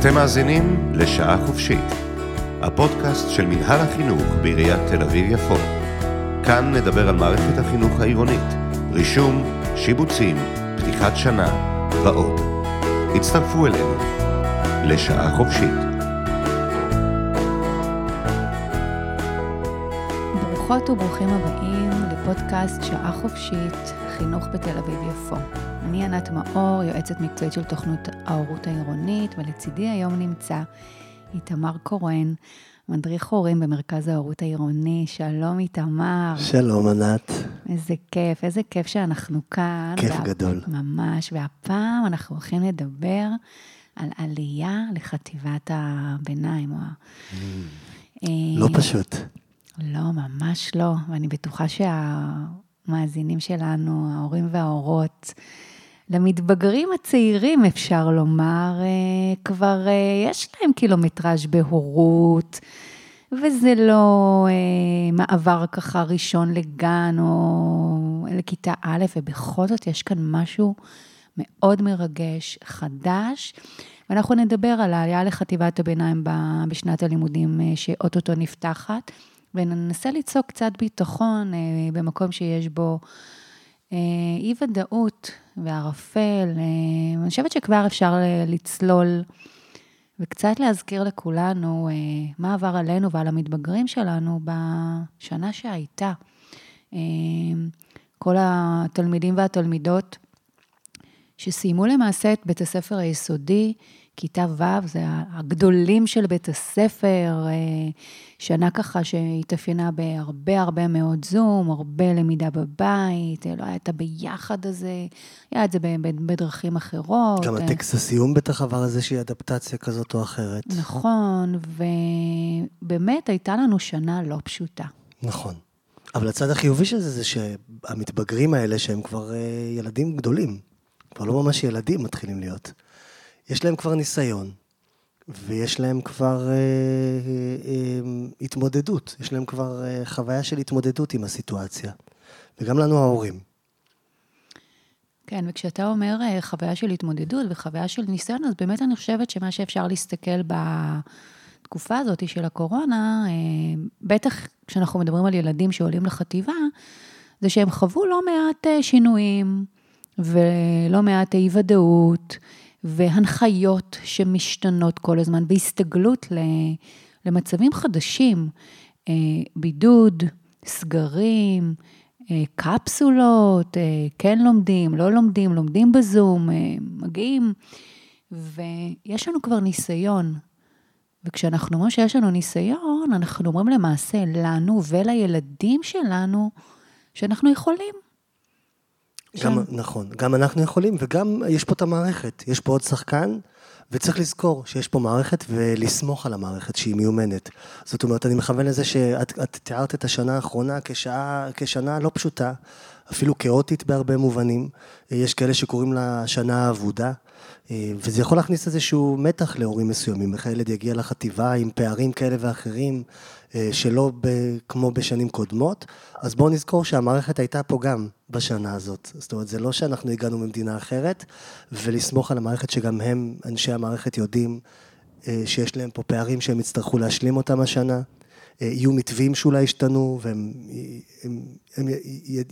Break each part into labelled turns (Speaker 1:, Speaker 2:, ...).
Speaker 1: אתם מאזינים לשעה חופשית, הפודקאסט של מנהל החינוך בעיריית תל אביב-יפו. כאן נדבר על מערכת החינוך העירונית, רישום, שיבוצים, פתיחת שנה ועוד. הצטרפו אלינו לשעה חופשית.
Speaker 2: ברוכות וברוכים הבאים לפודקאסט שעה חופשית, חינוך בתל אביב-יפו. אני ענת מאור, יועצת מקצועית של תוכנית ההורות העירונית, ולצידי היום נמצא איתמר קורן, מדריך הורים במרכז ההורות העירוני. שלום איתמר.
Speaker 3: שלום ענת.
Speaker 2: איזה כיף, איזה כיף שאנחנו כאן.
Speaker 3: כיף וה... גדול.
Speaker 2: ממש, והפעם אנחנו הולכים לדבר על עלייה לחטיבת הביניים.
Speaker 3: Mm. לא פשוט.
Speaker 2: לא, ממש לא, ואני בטוחה שהמאזינים שלנו, ההורים וההורות, למתבגרים הצעירים, אפשר לומר, אה, כבר אה, יש להם קילומטראז' בהורות, וזה לא אה, מעבר ככה ראשון לגן או לכיתה א', ובכל זאת יש כאן משהו מאוד מרגש, חדש. ואנחנו נדבר על העלייה לחטיבת הביניים בשנת הלימודים שאו-טו-טו נפתחת, וננסה ליצור קצת ביטחון במקום שיש בו אי ודאות וערפל. אני חושבת שכבר אפשר לצלול וקצת להזכיר לכולנו מה עבר עלינו ועל המתבגרים שלנו בשנה שהייתה. כל התלמידים והתלמידות שסיימו למעשה את בית הספר היסודי, כיתה ו', זה הגדולים של בית הספר, אה, שנה ככה שהתאפיינה בהרבה הרבה מאוד זום, הרבה למידה בבית, לא היה את הביחד הזה, היה את זה בדרכים אחרות.
Speaker 3: גם הטקסט הסיום בטח עבר איזושהי אדפטציה כזאת או אחרת.
Speaker 2: נכון, ובאמת הייתה לנו שנה לא פשוטה.
Speaker 3: נכון. אבל הצד החיובי של זה, זה שהמתבגרים האלה, שהם כבר אה, ילדים גדולים, כבר לא ממש ילדים מתחילים להיות. יש להם כבר ניסיון, ויש להם כבר אה, אה, אה, התמודדות, יש להם כבר אה, חוויה של התמודדות עם הסיטואציה, וגם לנו ההורים.
Speaker 2: כן, וכשאתה אומר אה, חוויה של התמודדות וחוויה של ניסיון, אז באמת אני חושבת שמה שאפשר להסתכל בתקופה הזאת של הקורונה, אה, בטח כשאנחנו מדברים על ילדים שעולים לחטיבה, זה שהם חוו לא מעט אה, שינויים ולא מעט אי-ודאות. והנחיות שמשתנות כל הזמן, בהסתגלות למצבים חדשים, אה, בידוד, סגרים, אה, קפסולות, אה, כן לומדים, לא לומדים, לומדים בזום, מגיעים, ויש לנו כבר ניסיון. וכשאנחנו אומרים שיש לנו ניסיון, אנחנו אומרים למעשה לנו ולילדים שלנו שאנחנו יכולים.
Speaker 3: גם, נכון, גם אנחנו יכולים, וגם יש פה את המערכת, יש פה עוד שחקן, וצריך לזכור שיש פה מערכת ולסמוך על המערכת שהיא מיומנת. זאת אומרת, אני מכוון לזה שאת תיארת את השנה האחרונה כשעה, כשנה לא פשוטה, אפילו כאוטית בהרבה מובנים. יש כאלה שקוראים לה שנה האבודה, וזה יכול להכניס איזשהו מתח להורים מסוימים, איך הילד יגיע לחטיבה עם פערים כאלה ואחרים, אה, שלא ב, כמו בשנים קודמות, אז בואו נזכור שהמערכת הייתה פה גם בשנה הזאת. זאת אומרת, זה לא שאנחנו הגענו ממדינה אחרת, ולסמוך על המערכת שגם הם, אנשי המערכת, יודעים אה, שיש להם פה פערים שהם יצטרכו להשלים אותם השנה. אה, יהיו מתווים שאולי ישתנו, והם הם, הם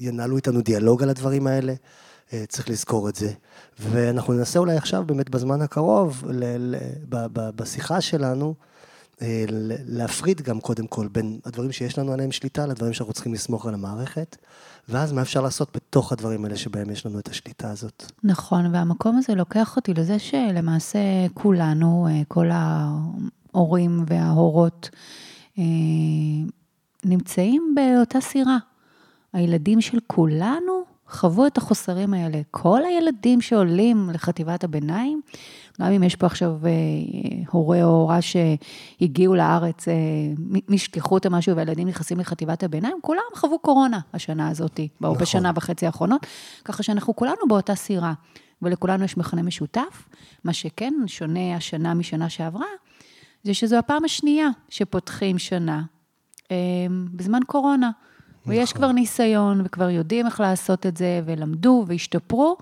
Speaker 3: ינהלו איתנו דיאלוג על הדברים האלה. צריך לזכור את זה. ואנחנו ננסה אולי עכשיו, באמת בזמן הקרוב, ל, ל, ב, ב, בשיחה שלנו, אה, להפריד גם קודם כל בין הדברים שיש לנו עליהם שליטה לדברים שאנחנו צריכים לסמוך על המערכת, ואז מה אפשר לעשות בתוך הדברים האלה שבהם יש לנו את השליטה הזאת.
Speaker 2: נכון, והמקום הזה לוקח אותי לזה שלמעשה כולנו, אה, כל ההורים וההורות, אה, נמצאים באותה סירה. הילדים של כולנו חוו את החוסרים האלה. כל הילדים שעולים לחטיבת הביניים, גם אם יש פה עכשיו אה, הורה או הורה שהגיעו לארץ אה, משליחות או משהו והילדים נכנסים לחטיבת הביניים, כולם חוו קורונה השנה הזאת, נכון. בשנה וחצי האחרונות, ככה שאנחנו כולנו באותה סירה, ולכולנו יש מכנה משותף. מה שכן שונה השנה משנה שעברה, זה שזו הפעם השנייה שפותחים שנה אה, בזמן קורונה. ויש נכון. כבר ניסיון, וכבר יודעים איך לעשות את זה, ולמדו והשתפרו,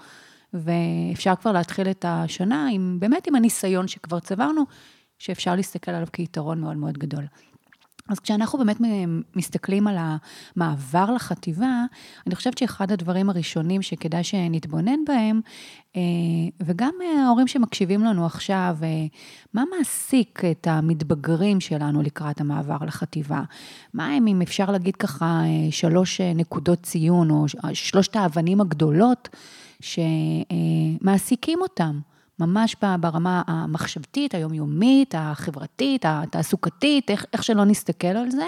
Speaker 2: ואפשר כבר להתחיל את השנה עם, באמת עם הניסיון שכבר צברנו, שאפשר להסתכל עליו כיתרון מאוד מאוד גדול. אז כשאנחנו באמת מסתכלים על המעבר לחטיבה, אני חושבת שאחד הדברים הראשונים שכדאי שנתבונן בהם, אה, וגם ההורים שמקשיבים לנו עכשיו, אה, מה מעסיק את המתבגרים שלנו לקראת המעבר לחטיבה? מה הם, אם אפשר להגיד ככה, אה, שלוש נקודות ציון, או שלושת האבנים הגדולות שמעסיקים אותם? ממש ברמה המחשבתית, היומיומית, החברתית, התעסוקתית, איך, איך שלא נסתכל על זה.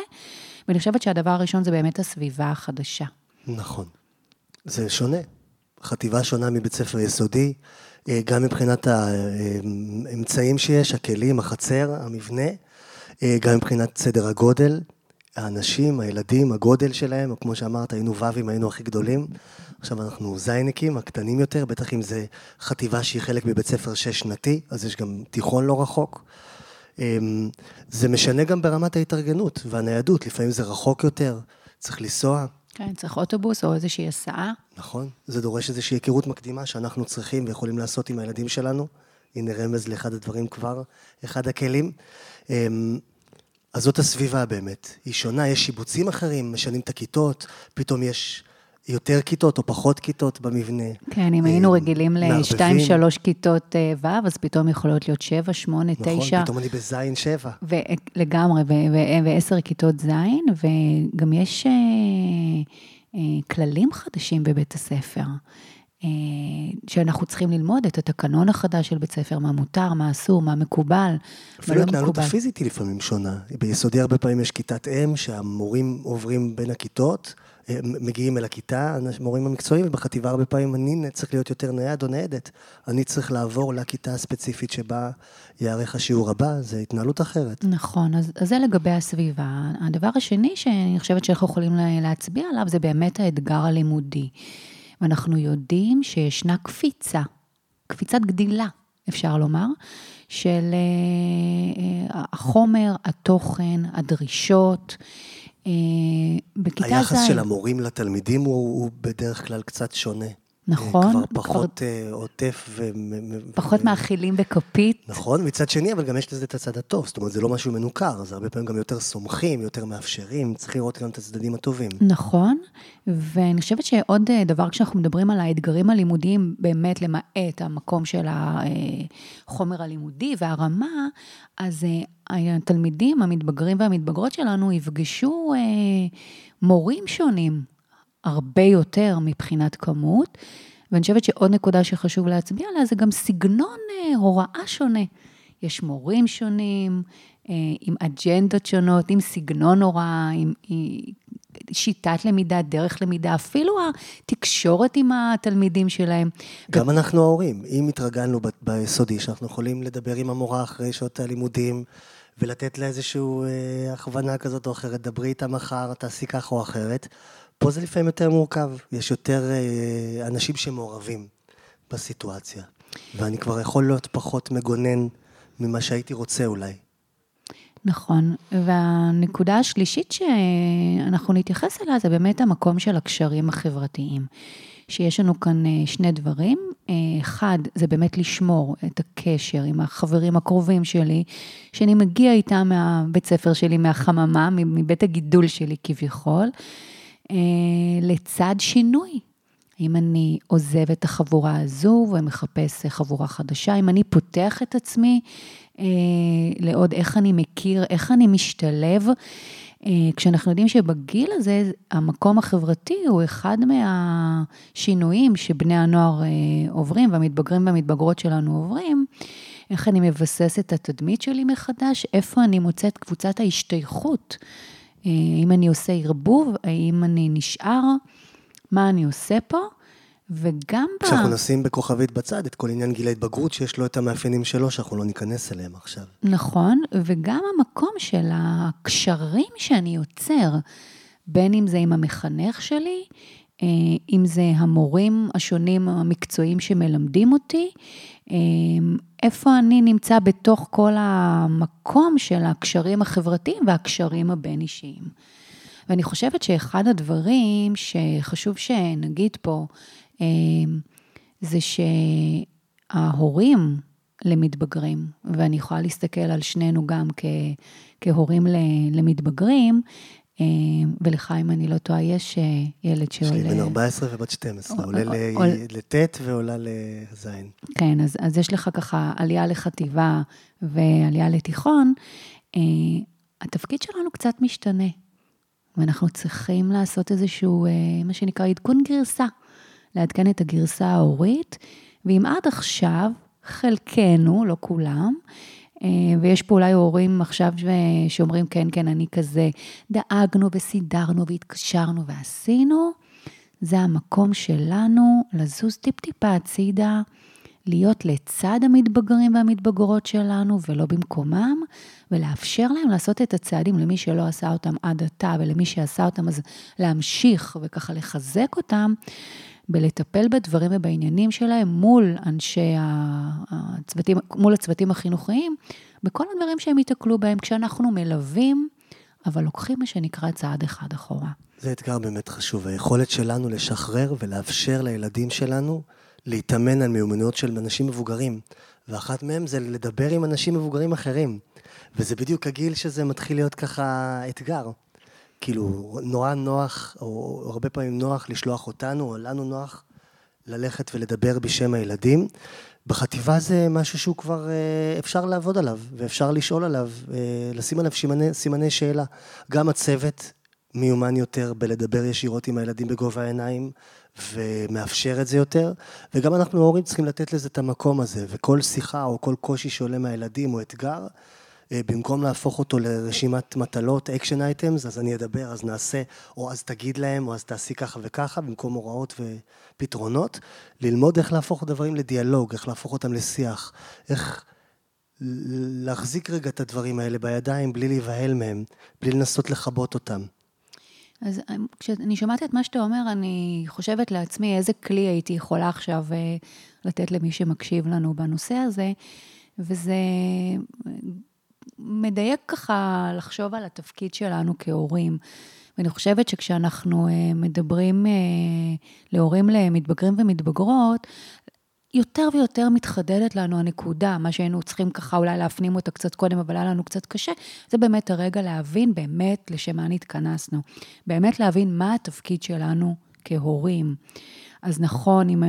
Speaker 2: ואני חושבת שהדבר הראשון זה באמת הסביבה החדשה.
Speaker 3: נכון. זה שונה. חטיבה שונה מבית ספר יסודי, אה, גם מבחינת האמצעים שיש, הכלים, החצר, המבנה, אה, גם מבחינת סדר הגודל, האנשים, הילדים, הגודל שלהם, כמו שאמרת, היינו ו"ים, היינו הכי גדולים. עכשיו אנחנו זייניקים, הקטנים יותר, בטח אם זה חטיבה שהיא חלק מבית ספר שש-שנתי, אז יש גם תיכון לא רחוק. אמ, זה משנה גם ברמת ההתארגנות והניידות, לפעמים זה רחוק יותר, צריך לנסוע.
Speaker 2: כן, צריך אוטובוס או איזושהי הסעה.
Speaker 3: נכון, זה דורש איזושהי היכרות מקדימה שאנחנו צריכים ויכולים לעשות עם הילדים שלנו. הנה רמז לאחד הדברים כבר, אחד הכלים. אז זאת הסביבה באמת, היא שונה, יש שיבוצים אחרים, משנים את הכיתות, פתאום יש יותר כיתות או פחות כיתות במבנה.
Speaker 2: כן, אם היינו אה, רגילים לשתיים, שלוש כיתות אה, ו', אז פתאום יכולות להיות שבע, שמונה, תשע.
Speaker 3: נכון, פתאום אני בזין שבע.
Speaker 2: לגמרי, ועשר כיתות זין, וגם יש אה, כללים חדשים בבית הספר. שאנחנו צריכים ללמוד את התקנון החדש של בית ספר, מה מותר, מה אסור, מה מקובל, מה לא מקובל.
Speaker 3: אפילו ההתנהלות הפיזית היא לפעמים שונה. ביסודי הרבה פעמים יש כיתת אם, שהמורים עוברים בין הכיתות. מגיעים אל הכיתה, המורים המקצועיים, ובחטיבה הרבה פעמים אני צריך להיות יותר נייד או ניידת. אני צריך לעבור לכיתה הספציפית שבה יארך השיעור הבא, זו התנהלות אחרת.
Speaker 2: נכון, אז, אז זה לגבי הסביבה. הדבר השני שאני חושבת שאנחנו יכולים להצביע עליו, זה באמת האתגר הלימודי. ואנחנו יודעים שישנה קפיצה, קפיצת גדילה, אפשר לומר, של אה, אה, החומר, התוכן, הדרישות.
Speaker 3: אה, בכיתה ז'... היחס של המורים לתלמידים הוא, הוא בדרך כלל קצת שונה.
Speaker 2: נכון.
Speaker 3: כבר פחות כבר... אה, עוטף ו...
Speaker 2: פחות ו... מאכילים בכפית.
Speaker 3: נכון, מצד שני, אבל גם יש לזה את הצד הטוב. זאת אומרת, זה לא משהו מנוכר, זה הרבה פעמים גם יותר סומכים, יותר מאפשרים, צריך לראות גם את הצדדים הטובים.
Speaker 2: נכון, ואני חושבת שעוד אה, דבר, כשאנחנו מדברים על האתגרים הלימודיים, באמת למעט המקום של החומר הלימודי והרמה, אז התלמידים, המתבגרים והמתבגרות שלנו, יפגשו מורים שונים. הרבה יותר מבחינת כמות, ואני חושבת שעוד נקודה שחשוב להצביע עליה זה גם סגנון אה, הוראה שונה. יש מורים שונים, אה, עם אג'נדות שונות, עם סגנון הוראה, עם, שיטת למידה, דרך למידה, אפילו התקשורת עם התלמידים שלהם.
Speaker 3: גם ו... אנחנו ההורים, אם התרגלנו ביסודי, שאנחנו יכולים לדבר עם המורה אחרי שעות הלימודים, ולתת לה איזושהי אה, הכוונה כזאת או אחרת, דברי איתה מחר, תעשי כך או אחרת. פה זה לפעמים יותר מורכב, יש יותר אה, אנשים שמעורבים בסיטואציה, ואני כבר יכול להיות פחות מגונן ממה שהייתי רוצה אולי.
Speaker 2: נכון, והנקודה השלישית שאנחנו נתייחס אליה זה באמת המקום של הקשרים החברתיים. שיש לנו כאן אה, שני דברים. אה, אחד, זה באמת לשמור את הקשר עם החברים הקרובים שלי, שאני מגיע איתם מהבית ספר שלי, מהחממה, מבית הגידול שלי כביכול. אה, לצד שינוי. אם אני עוזב את החבורה הזו ומחפש חבורה חדשה, אם אני פותח את עצמי אה, לעוד איך אני מכיר, איך אני משתלב, אה, כשאנחנו יודעים שבגיל הזה, המקום החברתי הוא אחד מהשינויים שבני הנוער אה, עוברים, והמתבגרים והמתבגרות שלנו עוברים, איך אני מבסס את התדמית שלי מחדש, איפה אני מוצאת קבוצת ההשתייכות. האם אני עושה ערבוב, האם אני נשאר, מה אני עושה פה, וגם
Speaker 3: ב... כשאנחנו נשים בכוכבית בצד את כל עניין גיל ההתבגרות, שיש לו את המאפיינים שלו, שאנחנו לא ניכנס אליהם עכשיו.
Speaker 2: נכון, וגם המקום של הקשרים שאני יוצר, בין אם זה עם המחנך שלי, אה, אם זה המורים השונים המקצועיים שמלמדים אותי, אה, איפה אני נמצא בתוך כל המקום של הקשרים החברתיים והקשרים הבין-אישיים. ואני חושבת שאחד הדברים שחשוב שנגיד פה, אה, זה שההורים למתבגרים, ואני יכולה להסתכל על שנינו גם כ, כהורים למתבגרים, אה, ולך, אם אני לא טועה, יש אה, ילד שעולה...
Speaker 3: יש לי בן 14 ובת 12, עולה לט' ועולה לז'.
Speaker 2: כן, אז, אז יש לך ככה עלייה לחטיבה ועלייה לתיכון. אה, התפקיד שלנו קצת משתנה, ואנחנו צריכים לעשות איזשהו, מה שנקרא, עדכון גרסה. לעדכן את הגרסה ההורית, ואם עד עכשיו, חלקנו, לא כולם, אה, ויש פה אולי הורים עכשיו שאומרים, כן, כן, אני כזה, דאגנו וסידרנו והתקשרנו ועשינו, זה המקום שלנו לזוז טיפ-טיפה הצידה, להיות לצד המתבגרים והמתבגרות שלנו ולא במקומם, ולאפשר להם לעשות את הצעדים למי שלא עשה אותם עד עתה, ולמי שעשה אותם אז להמשיך וככה לחזק אותם. בלטפל בדברים ובעניינים שלהם מול אנשי הצוותים, מול הצוותים החינוכיים, בכל הדברים שהם ייתקלו בהם, כשאנחנו מלווים, אבל לוקחים מה שנקרא צעד אחד אחורה.
Speaker 3: זה אתגר באמת חשוב, היכולת שלנו לשחרר ולאפשר לילדים שלנו להתאמן על מיומנויות של אנשים מבוגרים, ואחת מהם זה לדבר עם אנשים מבוגרים אחרים, וזה בדיוק הגיל שזה מתחיל להיות ככה אתגר. כאילו, נורא נוח, או הרבה פעמים נוח לשלוח אותנו, או לנו נוח ללכת ולדבר בשם הילדים. בחטיבה זה משהו שהוא כבר אה, אפשר לעבוד עליו, ואפשר לשאול עליו, אה, לשים עליו סימני, סימני שאלה. גם הצוות מיומן יותר בלדבר ישירות עם הילדים בגובה העיניים, ומאפשר את זה יותר, וגם אנחנו ההורים צריכים לתת לזה את המקום הזה, וכל שיחה או כל קושי שעולה מהילדים או אתגר, במקום להפוך אותו לרשימת מטלות, action items, אז אני אדבר, אז נעשה, או אז תגיד להם, או אז תעשי ככה וככה, במקום הוראות ופתרונות, ללמוד איך להפוך דברים לדיאלוג, איך להפוך אותם לשיח, איך להחזיק רגע את הדברים האלה בידיים בלי להיבהל מהם, בלי לנסות לכבות אותם.
Speaker 2: אז אה, כשאני שומעת את מה שאתה אומר, אני חושבת לעצמי איזה כלי הייתי יכולה עכשיו אה, לתת למי שמקשיב לנו בנושא הזה, וזה מדייק ככה לחשוב על התפקיד שלנו כהורים. ואני חושבת שכשאנחנו אה, מדברים אה, להורים למתבגרים ומתבגרות, יותר ויותר מתחדדת לנו הנקודה, מה שהיינו צריכים ככה אולי להפנים אותה קצת קודם, אבל היה לנו קצת קשה, זה באמת הרגע להבין באמת לשם מה נתכנסנו. באמת להבין מה התפקיד שלנו כהורים. אז נכון, אם אה,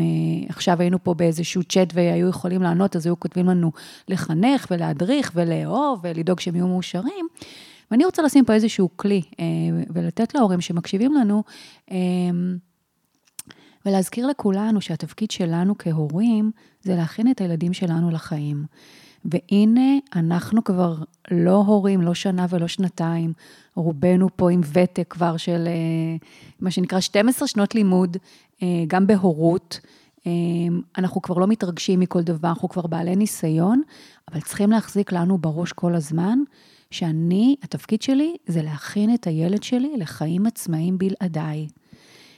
Speaker 2: עכשיו היינו פה באיזשהו צ'אט והיו יכולים לענות, אז היו כותבים לנו לחנך ולהדריך ולאהוב ולדאוג שהם יהיו מאושרים. ואני רוצה לשים פה איזשהו כלי אה, ולתת להורים שמקשיבים לנו, אה, ולהזכיר לכולנו שהתפקיד שלנו כהורים זה להכין את הילדים שלנו לחיים. והנה, אנחנו כבר לא הורים, לא שנה ולא שנתיים, רובנו פה עם ותק כבר של מה שנקרא 12 שנות לימוד, גם בהורות. אה, אנחנו כבר לא מתרגשים מכל דבר, אנחנו כבר בעלי ניסיון, אבל צריכים להחזיק לנו בראש כל הזמן, שאני, התפקיד שלי זה להכין את הילד שלי לחיים עצמאיים בלעדיי.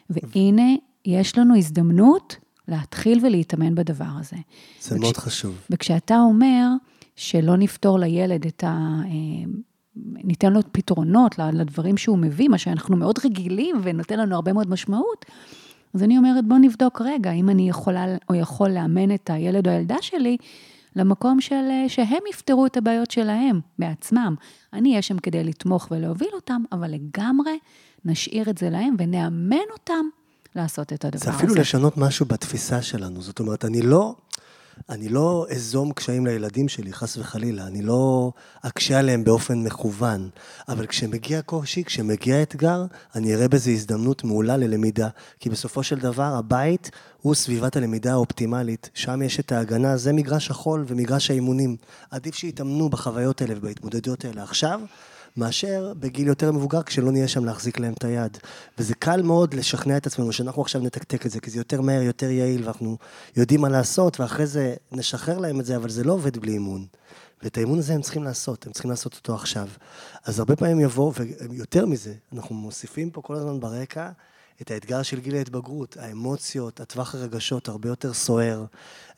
Speaker 2: והנה, יש לנו הזדמנות להתחיל ולהתאמן בדבר הזה.
Speaker 3: זה וכש, מאוד חשוב.
Speaker 2: וכשאתה אומר שלא נפתור לילד את ה... אה, ניתן לו פתרונות לדברים שהוא מביא, מה שאנחנו מאוד רגילים ונותן לנו הרבה מאוד משמעות, אז אני אומרת, בוא נבדוק רגע, אם אני יכולה או יכול לאמן את הילד או הילדה שלי למקום של, שהם יפתרו את הבעיות שלהם בעצמם. אני אהיה שם כדי לתמוך ולהוביל אותם, אבל לגמרי נשאיר את זה להם ונאמן אותם לעשות את הדבר הזה.
Speaker 3: זה אפילו הזה. לשנות משהו בתפיסה שלנו. זאת אומרת, אני לא... אני לא אזום קשיים לילדים שלי, חס וחלילה, אני לא אקשה עליהם באופן מכוון, אבל כשמגיע קושי, כשמגיע אתגר, אני אראה בזה הזדמנות מעולה ללמידה, כי בסופו של דבר הבית הוא סביבת הלמידה האופטימלית, שם יש את ההגנה, זה מגרש החול ומגרש האימונים. עדיף שיתאמנו בחוויות האלה ובהתמודדויות האלה עכשיו, מאשר בגיל יותר מבוגר, כשלא נהיה שם להחזיק להם את היד. וזה קל מאוד לשכנע את עצמנו שאנחנו עכשיו נתקתק את זה, כי זה יותר מהר, יותר יעיל, ואנחנו יודעים מה לעשות, ואחרי זה נשחרר להם את זה, אבל זה לא עובד בלי אימון. ואת האימון הזה הם צריכים לעשות, הם צריכים לעשות אותו עכשיו. אז הרבה פעמים יבואו, ויותר מזה, אנחנו מוסיפים פה כל הזמן ברקע את האתגר של גיל ההתבגרות, האמוציות, הטווח הרגשות הרבה יותר סוער.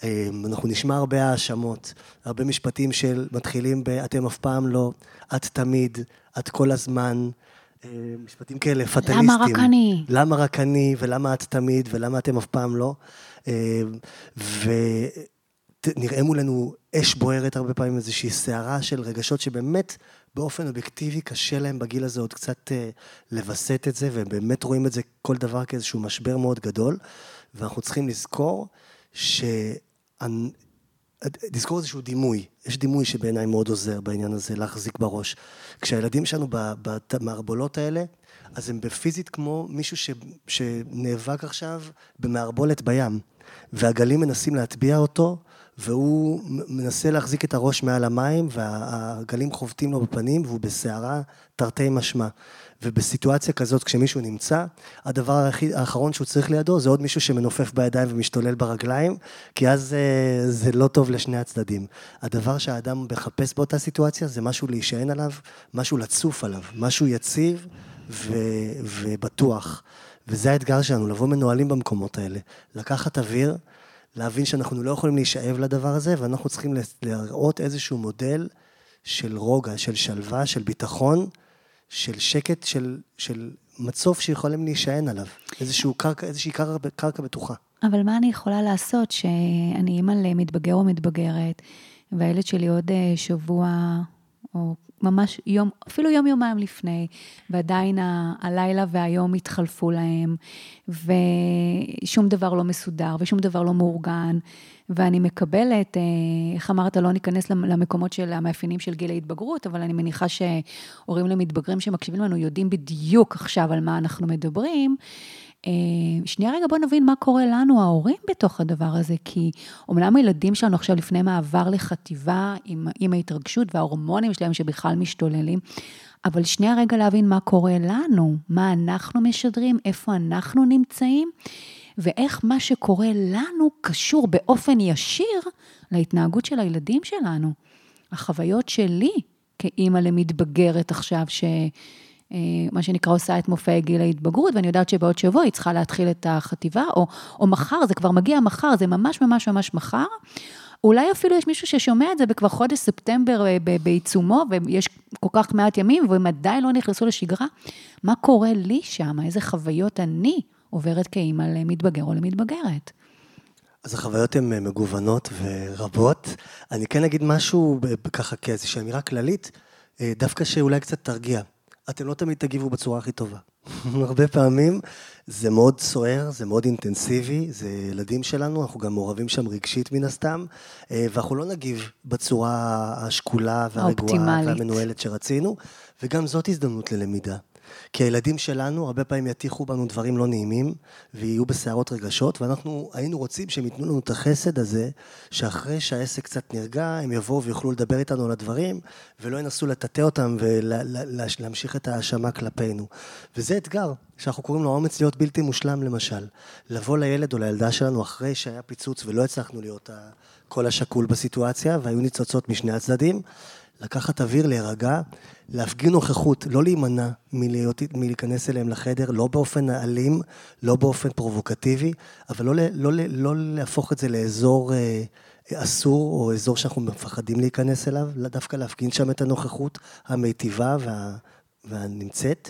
Speaker 3: אמ, אנחנו נשמע הרבה האשמות, הרבה משפטים של מתחילים ב- אתם אף פעם לא, את תמיד, את כל הזמן, אה, משפטים כאלה פטליסטיים.
Speaker 2: למה רק אני?
Speaker 3: למה רק אני, ולמה את תמיד, ולמה אתם אף פעם לא. אה, ונראה מולנו אש בוערת הרבה פעמים, איזושהי סערה של רגשות שבאמת באופן אובייקטיבי קשה להם בגיל הזה עוד קצת אה, לווסת את זה, והם באמת רואים את זה כל דבר כאיזשהו משבר מאוד גדול, ואנחנו צריכים לזכור ש... לזכור איזשהו דימוי, יש דימוי שבעיניי מאוד עוזר בעניין הזה, להחזיק בראש. כשהילדים שלנו במערבולות האלה, אז הם בפיזית כמו מישהו ש, שנאבק עכשיו במערבולת בים, והגלים מנסים להטביע אותו, והוא מנסה להחזיק את הראש מעל המים, והגלים חובטים לו בפנים, והוא בסערה תרתי משמע. ובסיטואציה כזאת, כשמישהו נמצא, הדבר האחרון שהוא צריך לידו זה עוד מישהו שמנופף בידיים ומשתולל ברגליים, כי אז זה, אה, זה לא טוב לשני הצדדים. הדבר שהאדם מחפש באותה סיטואציה זה משהו להישען עליו, משהו לצוף עליו, משהו יציב ו, ובטוח. וזה האתגר שלנו, לבוא מנוהלים במקומות האלה. לקחת אוויר, להבין שאנחנו לא יכולים להישאב לדבר הזה, ואנחנו צריכים להראות איזשהו מודל של רוגע, של שלווה, של ביטחון, של שקט, של, של מצוף שיכולים להישען עליו. איזשהו קרקע, איזושהי קרקע, קרקע בטוחה.
Speaker 2: אבל מה אני יכולה לעשות שאני אימא למתבגר או מתבגרת, והילד שלי עוד אה, שבוע, או ממש יום, אפילו יום-יומיים לפני, ועדיין ה- הלילה והיום התחלפו להם, ושום דבר לא מסודר, ושום דבר לא מאורגן, ואני מקבלת, אה, איך אמרת, לא ניכנס למקומות של המאפיינים של גיל ההתבגרות, אבל אני מניחה שהורים למתבגרים שמקשיבים לנו יודעים בדיוק עכשיו על מה אנחנו מדברים. אה, שנייה רגע, בוא נבין מה קורה לנו, ההורים, בתוך הדבר הזה, כי אומנם הילדים שלנו עכשיו לפני מעבר לחטיבה עם, עם ההתרגשות וההורמונים שלהם שבכלל משתוללים, אבל שנייה רגע להבין מה קורה לנו, מה אנחנו משדרים, איפה אנחנו נמצאים. ואיך מה שקורה לנו קשור באופן ישיר להתנהגות של הילדים שלנו. החוויות שלי כאימא למתבגרת עכשיו, ש... אה, מה שנקרא עושה את מופעי גיל ההתבגרות, ואני יודעת שבעוד שבוע היא צריכה להתחיל את החטיבה, או, או מחר, זה כבר מגיע מחר, זה ממש ממש ממש מחר. אולי אפילו יש מישהו ששומע את זה בכבר חודש ספטמבר אה, בעיצומו, ויש כל כך מעט ימים, והם עדיין לא נכנסו לשגרה. מה קורה לי שם? איזה חוויות אני עוברת כאימא למתבגר או למתבגרת.
Speaker 3: אז החוויות הן אה, מגוונות ורבות. אני כן אגיד משהו ככה כאיזושהי אמירה כללית, דווקא שאולי קצת תרגיע. אתם לא תמיד תגיבו בצורה הכי טובה. הרבה פעמים זה מאוד סוער, זה מאוד אינטנסיבי, זה ילדים שלנו, אנחנו גם מעורבים שם רגשית מן הסתם, אה, ואנחנו לא נגיב בצורה השקולה והרגועה והמנוהלת שרצינו, וגם זאת הזדמנות ללמידה. כי הילדים שלנו הרבה פעמים יטיחו בנו דברים לא נעימים, ויהיו בסערות רגשות, ואנחנו היינו רוצים שהם ייתנו לנו את החסד הזה, שאחרי שהעסק קצת נרגע, הם יבואו ויוכלו לדבר איתנו על הדברים, ולא ינסו לטאטא אותם ולהמשיך את ההאשמה כלפינו. וזה אתגר, שאנחנו קוראים לו אומץ להיות בלתי מושלם למשל. לבוא לילד או לילדה שלנו אחרי שהיה פיצוץ ולא הצלחנו להיות הקול השקול בסיטואציה, והיו ניצוצות משני הצדדים, לקחת אוויר, להירגע, להפגין נוכחות, לא להימנע מלהיות, מלהיכנס אליהם לחדר, לא באופן אלים, לא באופן פרובוקטיבי, אבל לא, לא, לא, לא להפוך את זה לאזור אה, אסור, או אזור שאנחנו מפחדים להיכנס אליו, דווקא להפגין שם את הנוכחות המיטיבה וה, והנמצאת,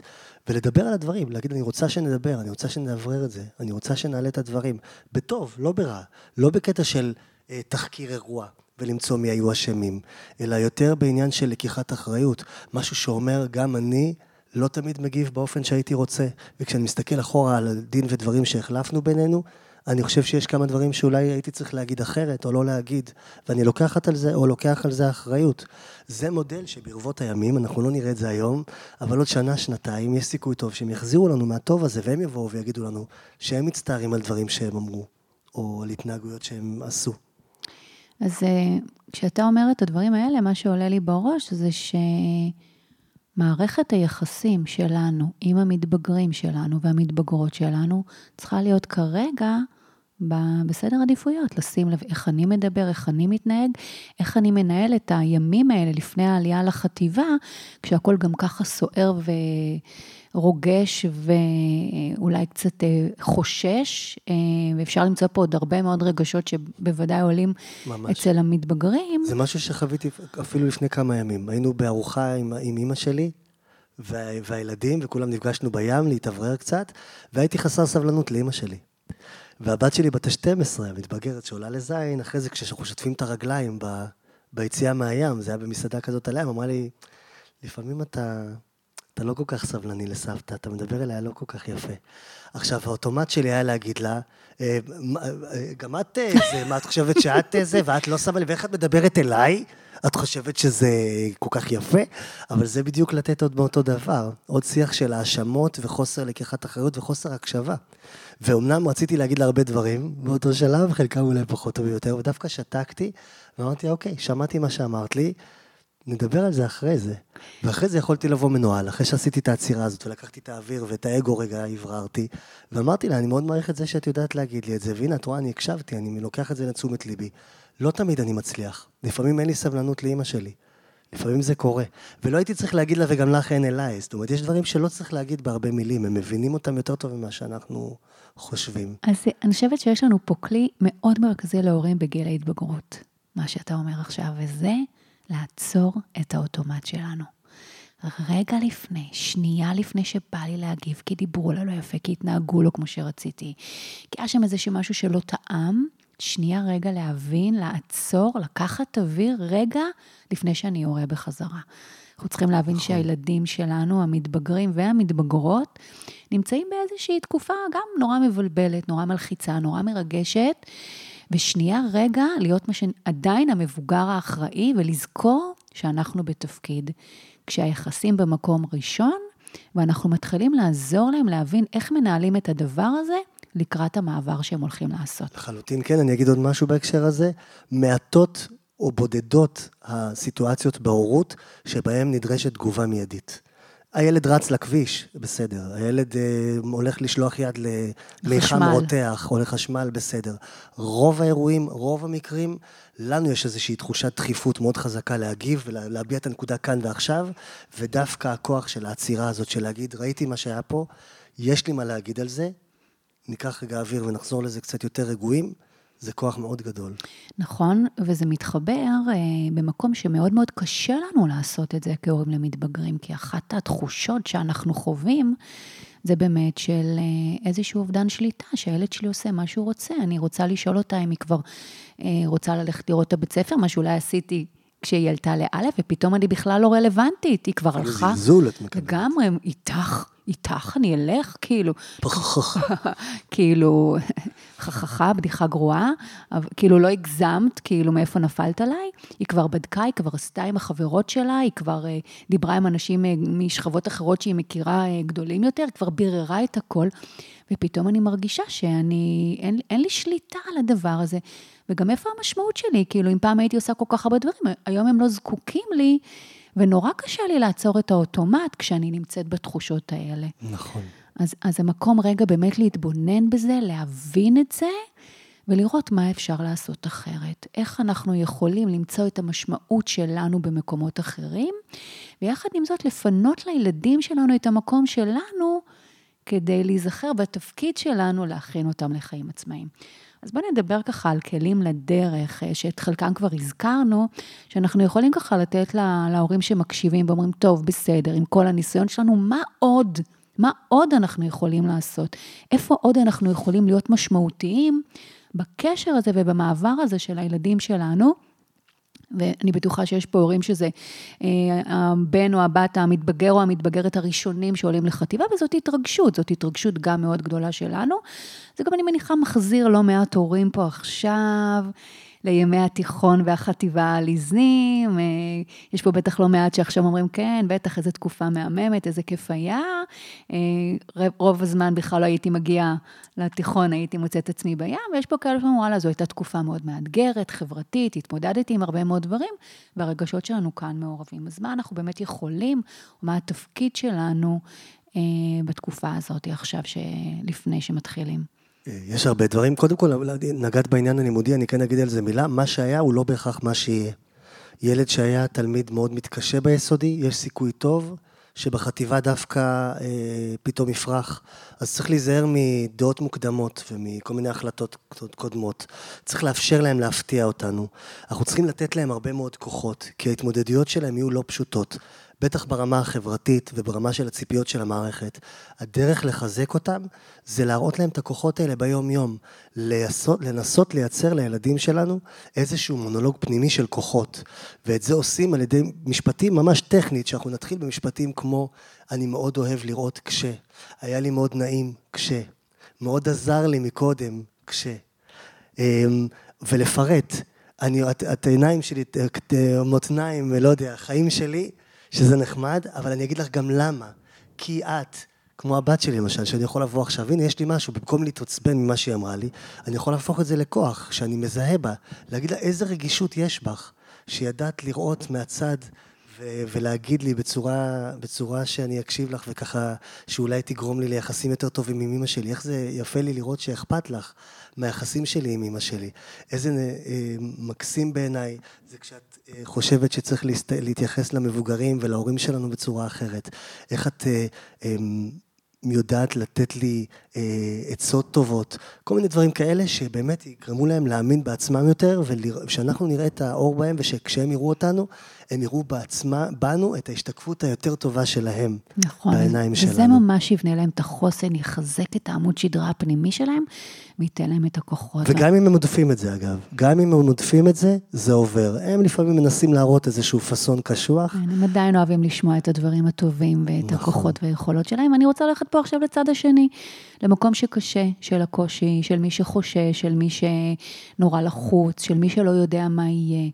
Speaker 3: ולדבר על הדברים, להגיד, אני רוצה שנדבר, אני רוצה שנאוורר את זה, אני רוצה שנעלה את הדברים, בטוב, לא ברע, לא בקטע של אה, תחקיר אירוע. ולמצוא מי היו אשמים, אלא יותר בעניין של לקיחת אחריות. משהו שאומר, גם אני לא תמיד מגיב באופן שהייתי רוצה. וכשאני מסתכל אחורה על הדין ודברים שהחלפנו בינינו, אני חושב שיש כמה דברים שאולי הייתי צריך להגיד אחרת, או לא להגיד, ואני לוקחת על זה, או לוקח על זה אחריות. זה מודל שברבות הימים, אנחנו לא נראה את זה היום, אבל עוד שנה, שנתיים, יש סיכוי טוב שהם יחזירו לנו מהטוב הזה, והם יבואו ויגידו לנו שהם מצטערים על דברים שהם אמרו, או על התנהגויות שהם עשו.
Speaker 2: אז אה, כשאתה אומר את הדברים האלה, מה שעולה לי בראש זה שמערכת היחסים שלנו עם המתבגרים שלנו והמתבגרות שלנו צריכה להיות כרגע בסדר עדיפויות, לשים לב איך אני מדבר, איך אני מתנהג, איך אני מנהל את הימים האלה לפני העלייה לחטיבה, כשהכול גם ככה סוער ו... רוגש ואולי קצת אה, חושש, אה, ואפשר למצוא פה עוד הרבה מאוד רגשות שבוודאי עולים ממש. אצל המתבגרים.
Speaker 3: זה משהו שחוויתי אפילו לפני כמה ימים. היינו בארוחה עם, עם אימא שלי, וה, והילדים, וכולם נפגשנו בים להתאוורר קצת, והייתי חסר סבלנות לאימא שלי. והבת שלי בת ה-12, המתבגרת שעולה לזין, אחרי זה כשאנחנו שוטפים את הרגליים ב, ביציאה מהים, זה היה במסעדה כזאת על הים, אמרה לי, לפעמים אתה, אתה לא כל כך סבלני לסבתא, אתה מדבר אליה לא כל כך יפה. עכשיו, האוטומט שלי היה להגיד לה, אה, אה, גם את אה, זה, מה את חושבת שאת זה, ואת לא סבלני, ואיך את מדברת אליי? את חושבת שזה כל כך יפה? אבל זה בדיוק לתת עוד מאותו דבר. עוד שיח של האשמות וחוסר לקיחת אחריות וחוסר הקשבה. ואומנם רציתי להגיד לה הרבה דברים באותו שלב, חלקם אולי פחות טובים יותר, ודווקא שתקתי, ואמרתי, אוקיי, שמעתי מה שאמרת לי, נדבר על זה אחרי זה. ואחרי זה יכולתי לבוא מנוהל, אחרי שעשיתי את העצירה הזאת, ולקחתי את האוויר ואת האגו רגע הבררתי, ואמרתי לה, אני מאוד מעריך את זה שאת יודעת להגיד לי את זה, והנה, את רואה, אני הקשבתי, אני לוקח את זה לתשומת ליבי. לא תמיד אני מצליח. לפעמים אין לי סבלנות לאימא שלי. לפעמים זה קורה. ולא הייתי צריך להגיד לה, וגם לך אין אליי. זאת אומרת, יש דברים שלא צריך להגיד בהרבה מילים, הם מבינים אותם יותר טוב ממה שאנחנו חושבים.
Speaker 2: אז אני חושבת שיש לנו פה כלי מאוד מרכזי להורים בגיל ההתבגרות, מה שאתה אומר עכשיו, וזה לעצור את האוטומט שלנו. רגע לפני, שנייה לפני שבא לי להגיב, כי דיברו לה לא יפה, כי התנהגו לו כמו שרציתי, כי היה שם איזשהו משהו שלא טעם, שנייה רגע להבין, לעצור, לקחת אוויר רגע לפני שאני יורה בחזרה. אנחנו צריכים להבין נכון. שהילדים שלנו, המתבגרים והמתבגרות, נמצאים באיזושהי תקופה גם נורא מבלבלת, נורא מלחיצה, נורא מרגשת, ושנייה רגע להיות מה שעדיין המבוגר האחראי, ולזכור שאנחנו בתפקיד. כשהיחסים במקום ראשון, ואנחנו מתחילים לעזור להם להבין איך מנהלים את הדבר הזה לקראת המעבר שהם הולכים לעשות.
Speaker 3: לחלוטין כן, אני אגיד עוד משהו בהקשר הזה. מעטות או בודדות הסיטואציות בהורות שבהן נדרשת תגובה מיידית. הילד רץ לכביש, בסדר. הילד אה, הולך לשלוח יד למיחם רותח או לחשמל, בסדר. רוב האירועים, רוב המקרים, לנו יש איזושהי תחושת דחיפות מאוד חזקה להגיב ולהביע את הנקודה כאן ועכשיו, ודווקא הכוח של העצירה הזאת, של להגיד, ראיתי מה שהיה פה, יש לי מה להגיד על זה, ניקח רגע אוויר ונחזור לזה קצת יותר רגועים. זה כוח מאוד גדול.
Speaker 2: נכון, וזה מתחבר אה, במקום שמאוד מאוד קשה לנו לעשות את זה כהורים למתבגרים, כי אחת התחושות שאנחנו חווים, זה באמת של אה, איזשהו אובדן שליטה, שהילד שלי עושה מה שהוא רוצה. אני רוצה לשאול אותה אם היא כבר אה, רוצה ללכת לראות את הבית ספר, מה שאולי עשיתי כשהיא עלתה לאלף, ופתאום אני בכלל לא רלוונטית, היא כבר הלכה.
Speaker 3: זלזול את מקבלת.
Speaker 2: לגמרי, איתך, איתך אני אלך, כאילו. כאילו, חככה, בדיחה גרועה, כאילו לא הגזמת, כאילו מאיפה נפלת עליי. היא כבר בדקה, היא כבר עשתה עם החברות שלה, היא כבר uh, דיברה עם אנשים uh, משכבות אחרות שהיא מכירה uh, גדולים יותר, היא כבר ביררה את הכל, ופתאום אני מרגישה שאני, אין, אין לי שליטה על הדבר הזה. וגם איפה המשמעות שלי? כאילו, אם פעם הייתי עושה כל כך הרבה דברים, היום הם לא זקוקים לי, ונורא קשה לי לעצור את האוטומט כשאני נמצאת בתחושות האלה.
Speaker 3: נכון.
Speaker 2: אז, אז המקום רגע באמת להתבונן בזה, להבין את זה, ולראות מה אפשר לעשות אחרת. איך אנחנו יכולים למצוא את המשמעות שלנו במקומות אחרים, ויחד עם זאת לפנות לילדים שלנו את המקום שלנו, כדי להיזכר בתפקיד שלנו להכין אותם לחיים עצמאיים. אז בואו נדבר ככה על כלים לדרך, אה, שאת חלקם כבר הזכרנו, שאנחנו יכולים ככה לתת לה, להורים שמקשיבים ואומרים, טוב, בסדר, עם כל הניסיון שלנו, מה עוד? מה עוד אנחנו יכולים לעשות? איפה עוד אנחנו יכולים להיות משמעותיים בקשר הזה ובמעבר הזה של הילדים שלנו? ואני בטוחה שיש פה הורים שזה אה, הבן או הבת המתבגר או המתבגרת הראשונים שעולים לחטיבה, וזאת התרגשות, זאת התרגשות גם מאוד גדולה שלנו. זה גם, אני מניחה, מחזיר לא מעט הורים פה עכשיו. לימי התיכון והחטיבה העליזים. אה, יש פה בטח לא מעט שעכשיו אומרים, כן, בטח, איזו תקופה מהממת, איזה כיף היה. אה, רוב הזמן בכלל לא הייתי מגיעה לתיכון, הייתי מוצאת עצמי בים, ויש פה כאלה שאומרים, וואלה, זו הייתה תקופה מאוד מאתגרת, חברתית, התמודדתי עם הרבה מאוד דברים, והרגשות שלנו כאן מעורבים. אז מה אנחנו באמת יכולים, מה התפקיד שלנו אה, בתקופה הזאת עכשיו, לפני שמתחילים?
Speaker 3: יש הרבה דברים. קודם כל, נגעת בעניין הלימודי, אני כן אגיד על זה מילה. מה שהיה הוא לא בהכרח מה שיהיה. ילד שהיה תלמיד מאוד מתקשה ביסודי, יש סיכוי טוב שבחטיבה דווקא אה, פתאום יפרח. אז צריך להיזהר מדעות מוקדמות ומכל מיני החלטות קודמות. צריך לאפשר להם להפתיע אותנו. אנחנו צריכים לתת להם הרבה מאוד כוחות, כי ההתמודדויות שלהם יהיו לא פשוטות. בטח ברמה החברתית וברמה של הציפיות של המערכת. הדרך לחזק אותם זה להראות להם את הכוחות האלה ביום-יום. לנסות, לנסות לייצר לילדים שלנו איזשהו מונולוג פנימי של כוחות. ואת זה עושים על ידי משפטים ממש טכנית, שאנחנו נתחיל במשפטים כמו, אני מאוד אוהב לראות כש, היה לי מאוד נעים כש, מאוד עזר לי מקודם כש. אמ, ולפרט. אני, את, את העיניים שלי, את מותניים, לא יודע, החיים שלי, שזה נחמד, אבל אני אגיד לך גם למה. כי את, כמו הבת שלי למשל, שאני יכול לבוא עכשיו, הנה יש לי משהו, במקום להתעצבן ממה שהיא אמרה לי, אני יכול להפוך את זה לכוח, שאני מזהה בה, להגיד לה איזה רגישות יש בך, שידעת לראות מהצד ו- ולהגיד לי בצורה, בצורה שאני אקשיב לך וככה, שאולי תגרום לי ליחסים יותר טובים עם אמא שלי. איך זה יפה לי לראות שאכפת לך מהיחסים שלי עם אמא שלי. איזה אה, מקסים בעיניי זה כשאת אה, חושבת שצריך להסת... להתייחס למבוגרים ולהורים שלנו בצורה אחרת. איך את... אה, אה, יודעת לתת לי אה, עצות טובות, כל מיני דברים כאלה שבאמת יגרמו להם להאמין בעצמם יותר, ושאנחנו נראה את האור בהם, ושכשהם יראו אותנו, הם יראו בעצמה, בנו את ההשתקפות היותר טובה שלהם,
Speaker 2: נכון, בעיניים וזה שלנו. וזה ממש יבנה להם את החוסן, יחזק את העמוד שדרה הפנימי שלהם, וייתן להם את הכוחות.
Speaker 3: וגם אם הם עודפים את זה, אגב, גם אם הם עודפים את זה, זה עובר. הם לפעמים מנסים להראות איזשהו פאסון קשוח.
Speaker 2: כן, הם עדיין אוהבים לשמוע את הדברים הטובים ואת נכון. הכוחות והיכולות שלהם. אני רוצה ללכת פה עכשיו לצד השני, למקום שקשה, של הקושי, של מי שחושש, של מי שנורא לחוץ, של מי שלא יודע מה יהיה.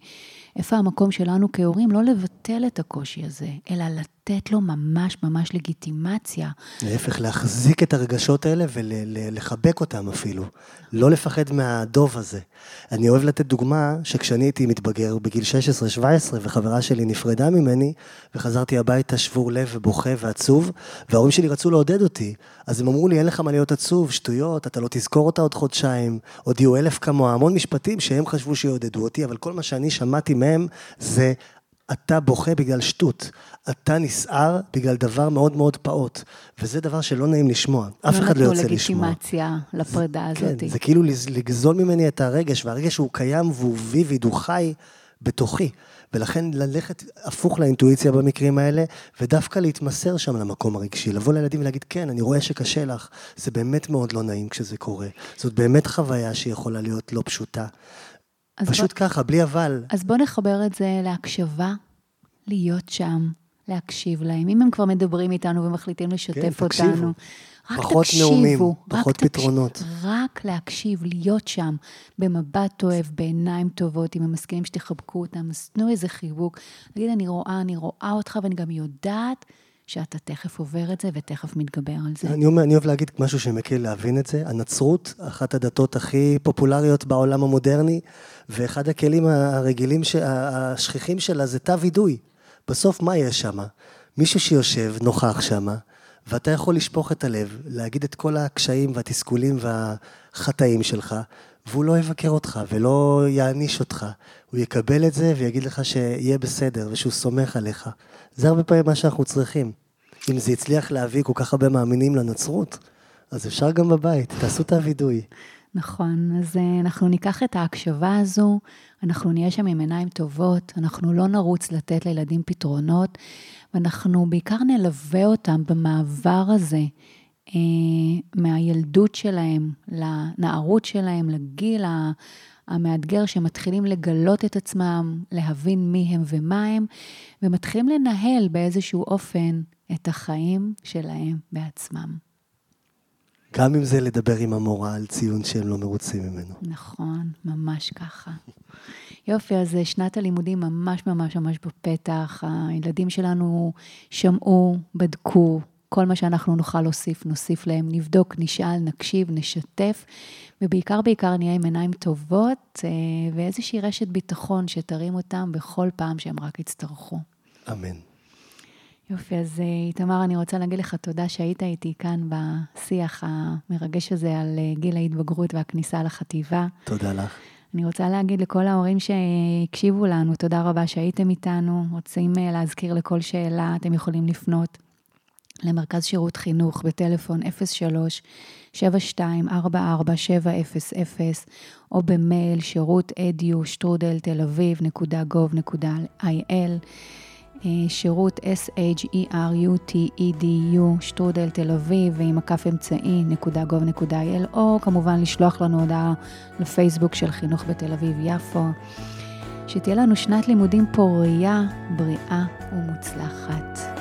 Speaker 2: איפה המקום שלנו כהורים? לא לבטל את הקושי הזה, אלא לתת לו ממש ממש לגיטימציה.
Speaker 3: להפך, להחזיק את הרגשות האלה ולחבק אותם אפילו. לא לפחד מהדוב הזה. אני אוהב לתת דוגמה שכשאני הייתי מתבגר בגיל 16-17 וחברה שלי נפרדה ממני, וחזרתי הביתה שבור לב ובוכה ועצוב, וההורים שלי רצו לעודד אותי, אז הם אמרו לי, אין לך מה להיות עצוב, שטויות, אתה לא תזכור אותה עוד חודשיים, עוד יהיו אלף כמוה, המון משפטים שהם חשבו שיעודדו אותי, אבל כל מה שאני שמעתי מהם זה אתה בוכה בגלל שטות, אתה נסער בגלל דבר מאוד מאוד פעוט, וזה דבר שלא נעים לשמוע, אף אחד לא יוצא לשמוע.
Speaker 2: לא נתנו לגיטימציה לפרידה הזאת.
Speaker 3: כן, זה כאילו לגזול ממני את הרגש, והרגש הוא קיים והוא ויביד, הוא חי בתוכי. ולכן ללכת הפוך לאינטואיציה במקרים האלה, ודווקא להתמסר שם למקום הרגשי, לבוא לילדים ולהגיד, כן, אני רואה שקשה לך, זה באמת מאוד לא נעים כשזה קורה. זאת באמת חוויה שיכולה להיות לא פשוטה. פשוט בוא, ככה, בלי אבל.
Speaker 2: אז בוא נחבר את זה להקשבה, להיות שם, להקשיב להם. אם הם כבר מדברים איתנו ומחליטים לשתף כן, אותנו, תקשיבו. רק
Speaker 3: פחות
Speaker 2: תקשיבו.
Speaker 3: נאומים, פחות רק פתרונות. תקש...
Speaker 2: רק להקשיב, להיות שם, במבט אוהב, בעיניים טובות, אם הם מסכימים שתחבקו אותם, אז תנו איזה חיבוק. תגיד, אני רואה, אני רואה אותך, ואני גם יודעת שאתה תכף עובר את זה ותכף מתגבר על זה.
Speaker 3: אני, אומר, אני אוהב להגיד משהו שמקל להבין את זה. הנצרות, אחת הדתות הכי פופולריות בעולם המודרני, ואחד הכלים הרגילים, השכיחים שלה זה תא וידוי. בסוף מה יש שם? מישהו שיושב, נוכח שם, ואתה יכול לשפוך את הלב, להגיד את כל הקשיים והתסכולים והחטאים שלך, והוא לא יבקר אותך ולא יעניש אותך. הוא יקבל את זה ויגיד לך שיהיה בסדר ושהוא סומך עליך. זה הרבה פעמים מה שאנחנו צריכים. אם זה הצליח להביא כל כך הרבה מאמינים לנצרות, אז אפשר גם בבית, תעשו את הווידוי.
Speaker 2: נכון, אז אה, אנחנו ניקח את ההקשבה הזו, אנחנו נהיה שם עם עיניים טובות, אנחנו לא נרוץ לתת לילדים פתרונות, ואנחנו בעיקר נלווה אותם במעבר הזה מהילדות שלהם לנערות שלהם, לגיל המאתגר, שמתחילים לגלות את עצמם, להבין מי הם ומה הם, ומתחילים לנהל באיזשהו אופן את החיים שלהם בעצמם.
Speaker 3: גם אם זה לדבר עם המורה על ציון שהם לא מרוצים ממנו.
Speaker 2: נכון, ממש ככה. יופי, אז אה, שנת הלימודים ממש ממש ממש בפתח. הילדים שלנו שמעו, בדקו, כל מה שאנחנו נוכל להוסיף, נוסיף להם, נבדוק, נשאל, נקשיב, נשתף, ובעיקר בעיקר נהיה עם עיניים טובות אה, ואיזושהי רשת ביטחון שתרים אותם בכל פעם שהם רק יצטרכו.
Speaker 3: אמן.
Speaker 2: יופי, אז אה, איתמר, אני רוצה להגיד לך תודה שהיית איתי כאן בשיח המרגש הזה על אה, גיל ההתבגרות והכניסה לחטיבה.
Speaker 3: תודה לך.
Speaker 2: אני רוצה להגיד לכל ההורים שהקשיבו לנו, תודה רבה שהייתם איתנו. רוצים להזכיר לכל שאלה, אתם יכולים לפנות למרכז שירות חינוך בטלפון 03 7244 700 או במייל שירות אדיו שטרודל תל אביב נקודה גוב נקודה איי-אל. שירות s-h-e-r-u-t-e-d-u, שטרודל תל אביב, ועם מקף אמצעי, נקודה גוב נקודה אל, או כמובן לשלוח לנו הודעה לפייסבוק של חינוך בתל אביב-יפו. שתהיה לנו שנת לימודים פוריה, בריאה ומוצלחת.